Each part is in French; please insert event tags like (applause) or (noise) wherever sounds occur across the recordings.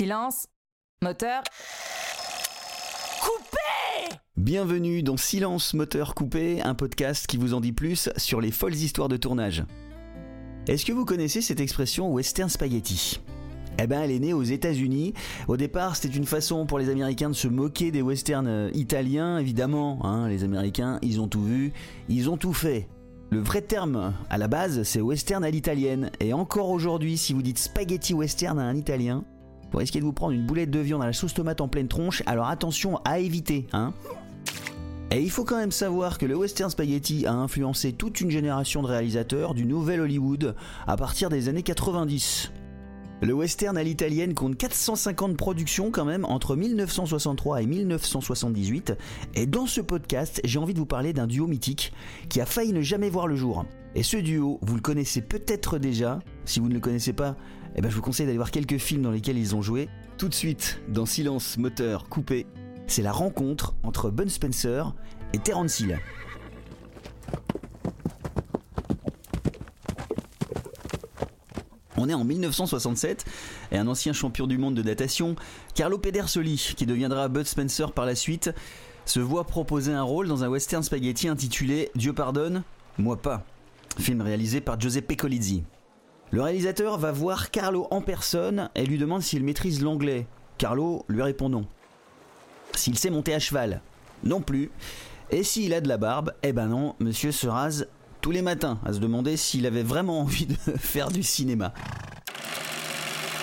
Silence. Moteur. Coupé Bienvenue dans Silence Moteur Coupé, un podcast qui vous en dit plus sur les folles histoires de tournage. Est-ce que vous connaissez cette expression western spaghetti? Eh ben, elle est née aux États-Unis. Au départ, c'était une façon pour les Américains de se moquer des westerns euh, italiens, évidemment. Hein, les Américains, ils ont tout vu, ils ont tout fait. Le vrai terme à la base, c'est western à l'italienne. Et encore aujourd'hui, si vous dites spaghetti western à un italien, vous risquez de vous prendre une boulette de viande à la sauce tomate en pleine tronche, alors attention à éviter, hein. Et il faut quand même savoir que le western spaghetti a influencé toute une génération de réalisateurs du nouvel Hollywood à partir des années 90. Le western à l'italienne compte 450 productions quand même entre 1963 et 1978. Et dans ce podcast, j'ai envie de vous parler d'un duo mythique qui a failli ne jamais voir le jour. Et ce duo, vous le connaissez peut-être déjà. Si vous ne le connaissez pas, eh ben je vous conseille d'aller voir quelques films dans lesquels ils ont joué. Tout de suite, dans Silence Moteur Coupé, c'est la rencontre entre Bun Spencer et Terence Hill. On est en 1967 et un ancien champion du monde de datation, Carlo Pedersoli, qui deviendra Bud Spencer par la suite, se voit proposer un rôle dans un western spaghetti intitulé Dieu pardonne, moi pas, film réalisé par Giuseppe Colizzi. Le réalisateur va voir Carlo en personne et lui demande s'il maîtrise l'anglais. Carlo lui répond non. S'il sait monter à cheval, non plus. Et s'il a de la barbe, eh ben non, monsieur se rase tous les matins à se demander s'il avait vraiment (laughs) envie de faire du cinéma.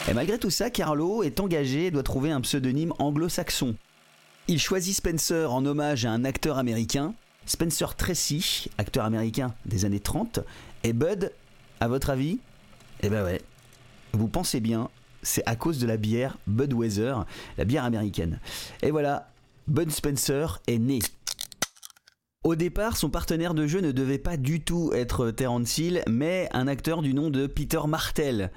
Et malgré tout ça, Carlo est engagé et doit trouver un pseudonyme anglo-saxon. Il choisit Spencer en hommage à un acteur américain, Spencer Tracy, acteur américain des années 30, et Bud, à votre avis? Eh ben ouais, vous pensez bien, c'est à cause de la bière Budweiser, la bière américaine. Et voilà, Bud Spencer est né. Au départ, son partenaire de jeu ne devait pas du tout être Terence Hill, mais un acteur du nom de Peter Martel.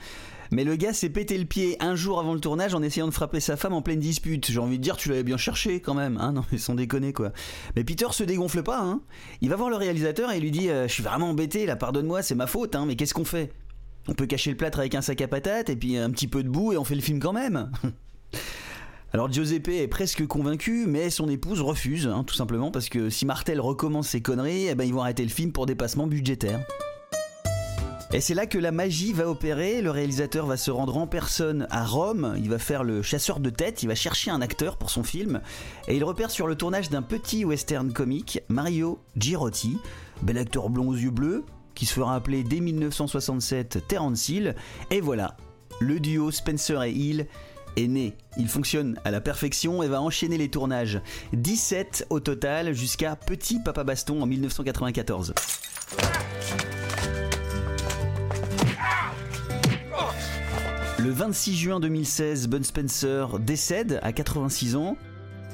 Mais le gars s'est pété le pied un jour avant le tournage en essayant de frapper sa femme en pleine dispute. J'ai envie de dire, tu l'avais bien cherché quand même, hein Non, mais sans déconner quoi. Mais Peter se dégonfle pas, hein Il va voir le réalisateur et lui dit euh, Je suis vraiment embêté, là, pardonne-moi, c'est ma faute, hein, mais qu'est-ce qu'on fait? On peut cacher le plâtre avec un sac à patates et puis un petit peu de boue et on fait le film quand même. (laughs) Alors Giuseppe est presque convaincu, mais son épouse refuse, hein, tout simplement parce que si Martel recommence ses conneries, eh ben ils vont arrêter le film pour dépassement budgétaire. Et c'est là que la magie va opérer, le réalisateur va se rendre en personne à Rome, il va faire le chasseur de tête, il va chercher un acteur pour son film, et il repère sur le tournage d'un petit western comique, Mario Girotti, bel acteur blond aux yeux bleus, qui se fera appeler dès 1967 Terence Hill, et voilà, le duo Spencer et Hill est né. Il fonctionne à la perfection et va enchaîner les tournages. 17 au total jusqu'à Petit Papa Baston en 1994. Le 26 juin 2016, Bun Spencer décède à 86 ans.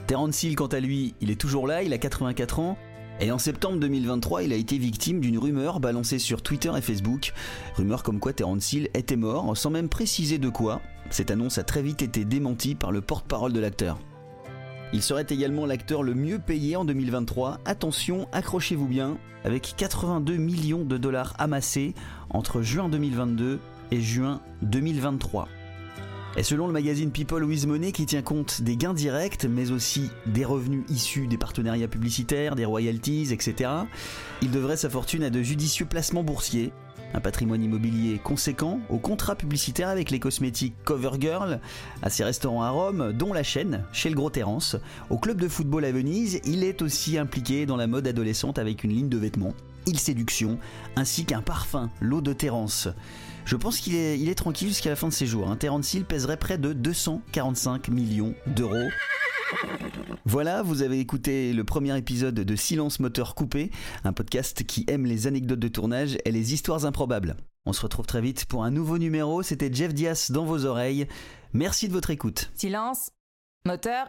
Terence Hill, quant à lui, il est toujours là, il a 84 ans. Et en septembre 2023, il a été victime d'une rumeur balancée sur Twitter et Facebook. Rumeur comme quoi Terence Hill était mort, sans même préciser de quoi. Cette annonce a très vite été démentie par le porte-parole de l'acteur. Il serait également l'acteur le mieux payé en 2023. Attention, accrochez-vous bien, avec 82 millions de dollars amassés entre juin 2022 et juin 2023. Et selon le magazine People with Money qui tient compte des gains directs, mais aussi des revenus issus des partenariats publicitaires, des royalties, etc., il devrait sa fortune à de judicieux placements boursiers, un patrimoine immobilier conséquent, au contrat publicitaire avec les cosmétiques CoverGirl, à ses restaurants à Rome, dont la chaîne, chez le Gros Terence, au club de football à Venise, il est aussi impliqué dans la mode adolescente avec une ligne de vêtements, Il Séduction, ainsi qu'un parfum, l'eau de Terence. Je pense qu'il est, il est tranquille jusqu'à la fin de ses jours. Hein. Terence Hill pèserait près de 245 millions d'euros. Voilà, vous avez écouté le premier épisode de Silence Moteur Coupé, un podcast qui aime les anecdotes de tournage et les histoires improbables. On se retrouve très vite pour un nouveau numéro. C'était Jeff Diaz dans vos oreilles. Merci de votre écoute. Silence. Moteur.